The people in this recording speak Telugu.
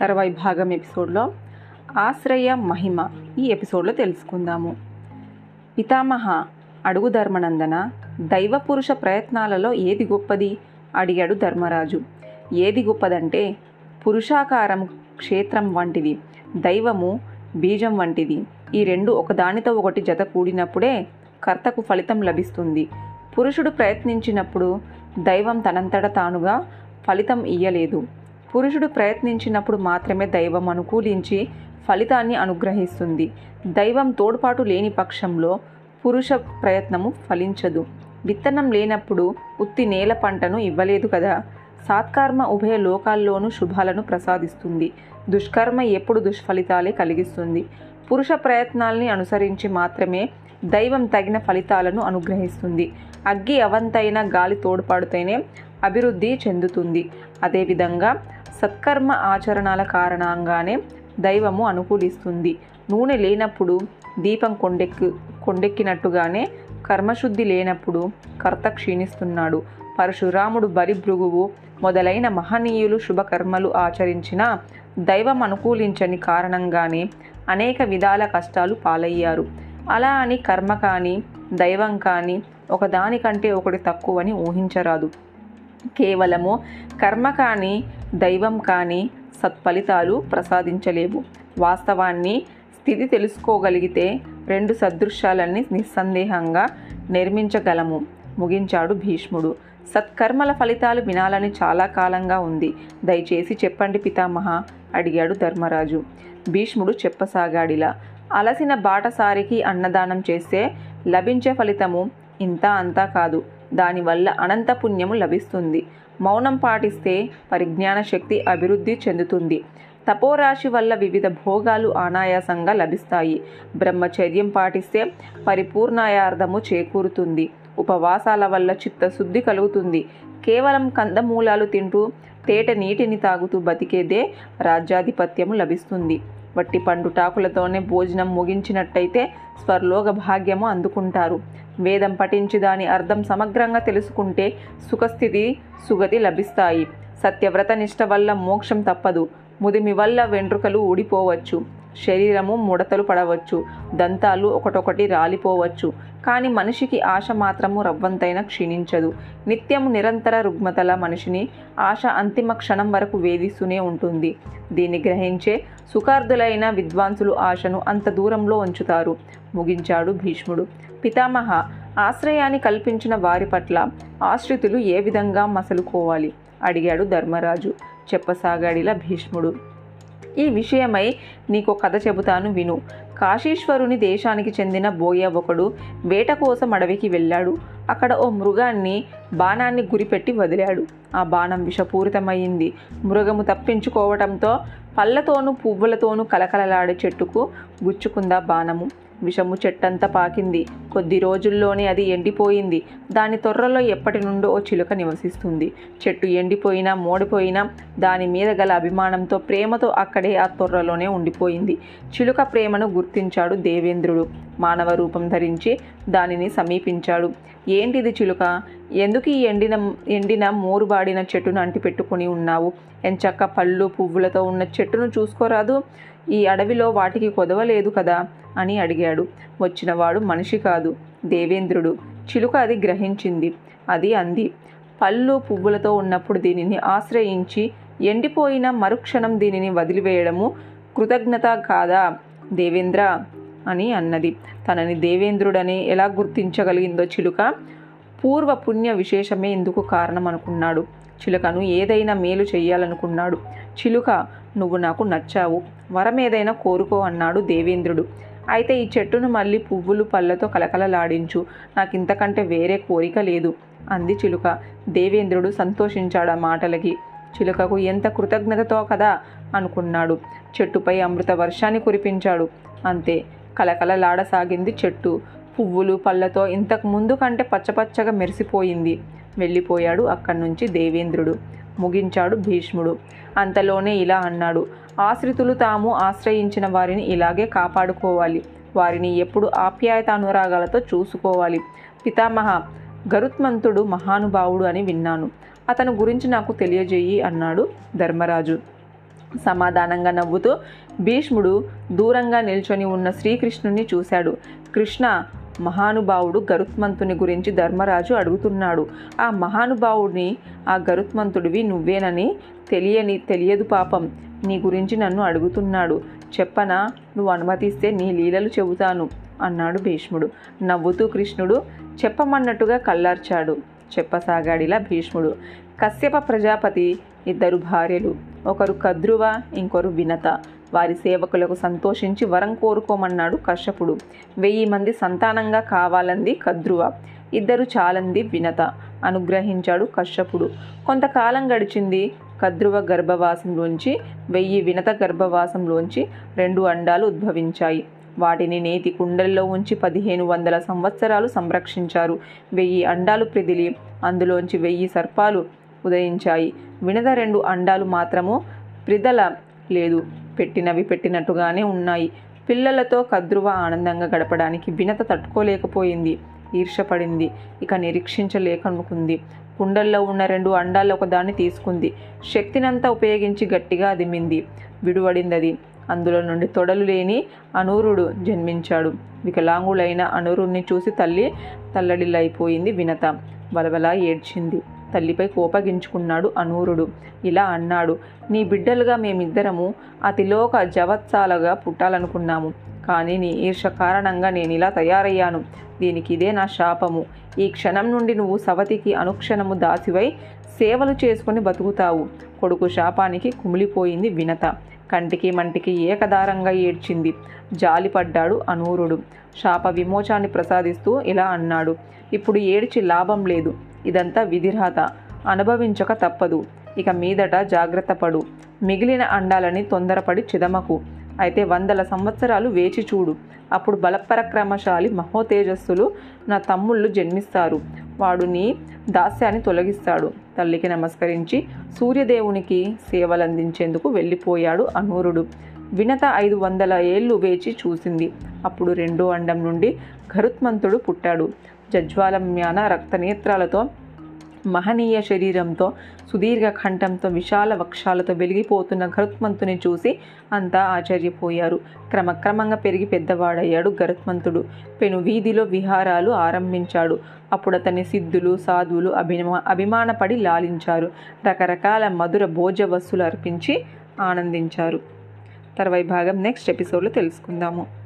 తర్వాయి భాగం ఎపిసోడ్లో ఆశ్రయ మహిమ ఈ ఎపిసోడ్లో తెలుసుకుందాము. పితామహ అడుగు ధర్మనందన దైవ పురుష ప్రయత్నాలలో ఏది గొప్పది? అడిగాడు ధర్మరాజు. ఏది గొప్పదంటే పురుషాకారం క్షేత్రం వంటిది దైవము బీజం వంటిది. ఈ రెండు ఒకదానితో ఒకటి జత కూడినప్పుడే కర్తకు ఫలితం లభిస్తుంది. పురుషుడు ప్రయత్నించినప్పుడు దైవం తనంతట తానుగా ఫలితం ఇయ్యలేదు. పురుషుడు ప్రయత్నించినప్పుడు మాత్రమే దైవం అనుకూలించి ఫలితాన్ని అనుగ్రహిస్తుంది. దైవం తోడ్పాటు లేని పక్షంలో పురుష ప్రయత్నము ఫలించదు. విత్తనం లేనప్పుడు ఉత్తి నేల పంటను ఇవ్వలేదు కదా? సాత్కర్మ ఉభయ లోకాల్లోనూ శుభాలను ప్రసాదిస్తుంది. దుష్కర్మ ఎప్పుడు దుష్ఫలితాలే కలిగిస్తుంది. పురుష ప్రయత్నాల్ని అనుసరించి మాత్రమే దైవం తగిన ఫలితాలను అనుగ్రహిస్తుంది. అగ్గి అవంతైన గాలి తోడ్పాటుతోనే అభివృద్ధి చెందుతుంది. అదేవిధంగా సత్కర్మ ఆచరణల కారణంగానే దైవము అనుకూలిస్తుంది. నూనె లేనప్పుడు దీపం కొండెక్కు కొండెక్కినట్టుగానే కర్మశుద్ధి లేనప్పుడు కర్త క్షీణిస్తున్నాడు. పరశురాముడు బలిభృగువు మొదలైన మహనీయులు శుభకర్మలు ఆచరించిన దైవం అనుకూలించని కారణంగానే అనేక విధాల కష్టాలు పాలయ్యారు. అలా అని కర్మ కానీ దైవం కానీ ఒకదానికంటే ఒకటి తక్కువని ఊహించరాదు. కేవలము కర్మ కానీ దైవం కానీ సత్ఫలితాలు ప్రసాదించలేవు. వాస్తవాన్ని స్థితి తెలుసుకోగలిగితే రెండు సదృశ్యాలన్నీ నిస్సందేహంగా నిర్మించగలము ముగించాడు భీష్ముడు. సత్కర్మల ఫలితాలు వినాలని చాలా కాలంగా ఉంది. దయచేసి చెప్పండి పితామహ అడిగాడు ధర్మరాజు. భీష్ముడు చెప్పసాగాడిలా అలసిన బాటసారికి అన్నదానం చేస్తే లభించే ఫలితము ఇంత అంతా కాదు. దానివల్ల అనంత పుణ్యము లభిస్తుంది. మౌనం పాటిస్తే పరిజ్ఞాన శక్తి అభివృద్ధి చెందుతుంది. తపోరాశి వల్ల వివిధ భోగాలు అనాయాసంగా లభిస్తాయి. బ్రహ్మచర్యం పాటిస్తే పరిపూర్ణాయార్థము చేకూరుతుంది. ఉపవాసాల వల్ల చిత్తశుద్ధి కలుగుతుంది. కేవలం కందమూలాలు తింటూ తేట నీటిని తాగుతూ బతికేదే రాజ్యాధిపత్యము లభిస్తుంది. వట్టి పండుటాకులతోనే భోజనం ముగించినట్టయితే స్వర్లోక భాగ్యము అందుకుంటారు. వేదం పఠించి దాని అర్థం సమగ్రంగా తెలుసుకుంటే సుఖస్థితి సుగతి లభిస్తాయి. సత్యవ్రత నిష్ట వల్ల మోక్షం తప్పదు. ముదిమి వల్ల వెంట్రుకలు ఊడిపోవచ్చు. శరీరము ముడతలు పడవచ్చు దంతాలు ఒకటొకటి రాలిపోవచ్చు. కానీ మనిషికి ఆశ మాత్రము రవ్వంతైనా క్షీణించదు. నిత్యం నిరంతర రుగ్మతల మనిషిని ఆశ అంతిమ క్షణం వరకు వేధిస్తూనే ఉంటుంది. దీన్ని గ్రహించే సుఖార్థులైన విద్వాంసులు ఆశను అంత దూరంలో ఉంచుతారు. ముగించాడు భీష్ముడు. పితామహ ఆశ్రయాన్ని కల్పించిన వారి పట్ల ఆశ్రితులు ఏ విధంగా మసలుకోవాలి? అడిగాడు ధర్మరాజు. చెప్పసాగాడిలా భీష్ముడు. ఈ విషయమై నీకు కథ చెబుతాను విను. కాశీశ్వరుని దేశానికి చెందిన బోయ ఒకడు వేట కోసం అడవికి వెళ్ళాడు. అక్కడ ఓ మృగాన్ని బాణాన్ని గురిపెట్టి వదిలాడు. ఆ బాణం విషపూరితమైంది మృగము తప్పించుకోవటంతో పళ్ళతోనూ పువ్వులతోనూ కలకలలాడే చెట్టుకు గుచ్చుకుందా బాణము. విషము చెట్టంతా పాకింది. కొద్ది రోజుల్లోనే అది ఎండిపోయింది. దాని తొర్రలో ఎప్పటి నుండో ఓ చిలుక నివసిస్తుంది. చెట్టు ఎండిపోయినా మోడిపోయినా దాని మీద గల అభిమానంతో ప్రేమతో అక్కడే ఆ తొర్రలోనే ఉండిపోయింది. చిలుక ప్రేమను గుర్తించాడు దేవేంద్రుడు. మానవ రూపం ధరించి దానిని సమీపించాడు. ఏంటిది చిలుక? ఎందుకు ఈ ఎండిన ఎండిన మోరుబాడిన చెట్టును అంటిపెట్టుకుని ఉన్నావు? ఎంచక్క పళ్ళు పువ్వులతో ఉన్న చెట్టును చూసుకోరాదు. ఈ అడవిలో వాటికి కొదవలేదు కదా? అని అడిగాడు. వచ్చినవాడు మనిషి కాదు దేవేంద్రుడు. చిలుక అది గ్రహించింది. అది అంది పళ్ళు పువ్వులతో ఉన్నప్పుడు దీనిని ఆశ్రయించి ఎండిపోయిన మరుక్షణం దీనిని వదిలివేయడము కృతజ్ఞత కాదా దేవేంద్ర? అని అన్నది తనని దేవేంద్రుడని ఎలా గుర్తించగలిగిందో చిలుక? పూర్వ పుణ్య విశేషమే ఇందుకు కారణం అనుకున్నాడు చిలుకను ఏదైనా మేలు చేయాలనుకున్నాడు చిలుక నువ్వు నాకు నచ్చావు. వరం ఏదైనా కోరుకో అన్నాడు దేవేంద్రుడు. అయితే ఈ చెట్టును మళ్ళీ పువ్వులు పళ్ళతో కలకలలాడించు. నాకు ఇంతకంటే వేరే కోరిక లేదు అంది చిలుక. దేవేంద్రుడు సంతోషించాడు ఆ మాటలకి. చిలుకకు ఎంత కృతజ్ఞతతో కదా అనుకున్నాడు. చెట్టుపై అమృత వర్షాన్ని కురిపించాడు. అంతే కలకలలాడసాగింది చెట్టు. పువ్వులు పళ్ళతో ఇంతకు ముందు కంటే పచ్చపచ్చగా మెరిసిపోయింది. వెళ్ళిపోయాడు అక్కడి నుంచి దేవేంద్రుడు. ముగించాడు భీష్ముడు. అంతలోనే ఇలా అన్నాడు. ఆశ్రితులు తాము ఆశ్రయించిన వారిని ఇలాగే కాపాడుకోవాలి. వారిని ఎప్పుడు ఆప్యాయతానురాగాలతో చూసుకోవాలి. పితామహ గరుత్మంతుడు మహానుభావుడు అని విన్నాను. అతను గురించి నాకు తెలియజేయి అన్నాడు ధర్మరాజు. సమాధానంగా నవ్వుతూ భీష్ముడు దూరంగా నిల్చొని ఉన్న శ్రీకృష్ణుని చూశాడు. కృష్ణ మహానుభావుడు గరుత్మంతుని గురించి ధర్మరాజు అడుగుతున్నాడు. ఆ మహానుభావుడిని ఆ గరుత్మంతుడివి నువ్వేనని తెలియని తెలియదు పాపం. నీ గురించి నన్ను అడుగుతున్నాడు. చెప్పనా నువ్వు అనుమతిస్తే నీ లీలలు చెబుతాను అన్నాడు భీష్ముడు. నవ్వుతూ కృష్ణుడు చెప్పమన్నట్టుగా కళ్ళార్చాడు. చెప్పసాగాడిలా భీష్ముడు. కశ్యప ప్రజాపతి ఇద్దరు భార్యలు. ఒకరు కద్రువ ఇంకొరు వినత. వారి సేవకులకు సంతోషించి వరం కోరుకోమన్నాడు కశ్యపుడు వెయ్యి మంది సంతానంగా కావాలంది కద్రువ. ఇద్దరు చాలంది వినత అనుగ్రహించాడు కశ్యపుడు కొంతకాలం గడిచింది కద్రువ గర్భవాసంలోంచి వెయ్యి వినత గర్భవాసంలోంచి రెండు అండాలు ఉద్భవించాయి. వాటిని నేతి కుండల్లో ఉంచి పదిహేను వందల సంవత్సరాలు సంరక్షించారు. వెయ్యి అండాలు ప్రిదిలి అందులోంచి వెయ్యి సర్పాలు ఉదయించాయి. వినద రెండు అండాలు మాత్రము ప్రిదల లేదు. పెట్టినవి పెట్టినట్టుగానే ఉన్నాయి. పిల్లలతో కద్రువ ఆనందంగా గడపడానికి వినత తట్టుకోలేకపోయింది. ఈర్షపడింది ఇక నిరీక్షించలేకనుకుంది. కుండల్లో ఉన్న రెండు అండాలు ఒకదాన్ని తీసుకుంది. శక్తినంతా ఉపయోగించి గట్టిగా అదిమింది. అది అందులో నుండి తొడలు లేని అనూరుడు జన్మించాడు. వికలాంగులైన అనూరుణ్ణి చూసి తల్లి తల్లడిల్లైపోయింది వినత. వలవలా ఏడ్చింది. తల్లిపై కోపగించుకున్నాడు అనూరుడు. ఇలా అన్నాడు నీ బిడ్డలుగా మేమిద్దరము అతిలోక జవత్సాలగా పుట్టాలనుకున్నాము. కానీ నీ ఈర్ష కారణంగా నేను ఇలా తయారయ్యాను. దీనికి ఇదే నా శాపము. ఈ క్షణం నుండి నువ్వు సవతికి అనుక్షణము దాసివై సేవలు చేసుకుని బతుకుతావు. కొడుకు శాపానికి కుమిలిపోయింది వినత. కంటికి మంటికి ఏకదారంగా ఏడ్చింది. జాలిపడ్డాడు అనూరుడు. శాప విమోచాన్ని ప్రసాదిస్తూ ఇలా అన్నాడు ఇప్పుడు ఏడ్చి లాభం లేదు. ఇదంతా విధిరాత అనుభవించక తప్పదు. ఇక మీదట జాగ్రత్త పడు. మిగిలిన అండాలని తొందరపడి చిదమకు. అయితే వందల సంవత్సరాలు వేచి చూడు. అప్పుడు బలపరక్రమశాలి మహోతేజస్సులు నా తమ్ముళ్ళు జన్మిస్తారు. వాడు నీ దాస్యాన్ని తొలగిస్తాడు. తల్లికి నమస్కరించి సూర్యదేవునికి సేవలందించేందుకు వెళ్ళిపోయాడు అనూరుడు. వినత ఐదు వందల ఏళ్ళు వేచి చూసింది. అప్పుడు రెండో అండం నుండి గరుత్మంతుడు పుట్టాడు. జజ్వాలమ్యాన రక్తనేత్రాలతో మహనీయ శరీరంతో సుదీర్ఘ కంఠంతో విశాల వక్షాలతో వెలిగిపోతున్న గరుత్మంతుని చూసి అంతా ఆశ్చర్యపోయారు. క్రమక్రమంగా పెరిగి పెద్దవాడయ్యాడు గరుత్మంతుడు. పెను వీధిలో విహారాలు ఆరంభించాడు. అప్పుడు అతని సిద్ధులు సాధువులు అభిమా అభిమానపడి లాలించారు. రకరకాల మధుర భోజ వస్తువులు అర్పించి ఆనందించారు. తర్వాయి భాగం నెక్స్ట్ ఎపిసోడ్లో తెలుసుకుందాము.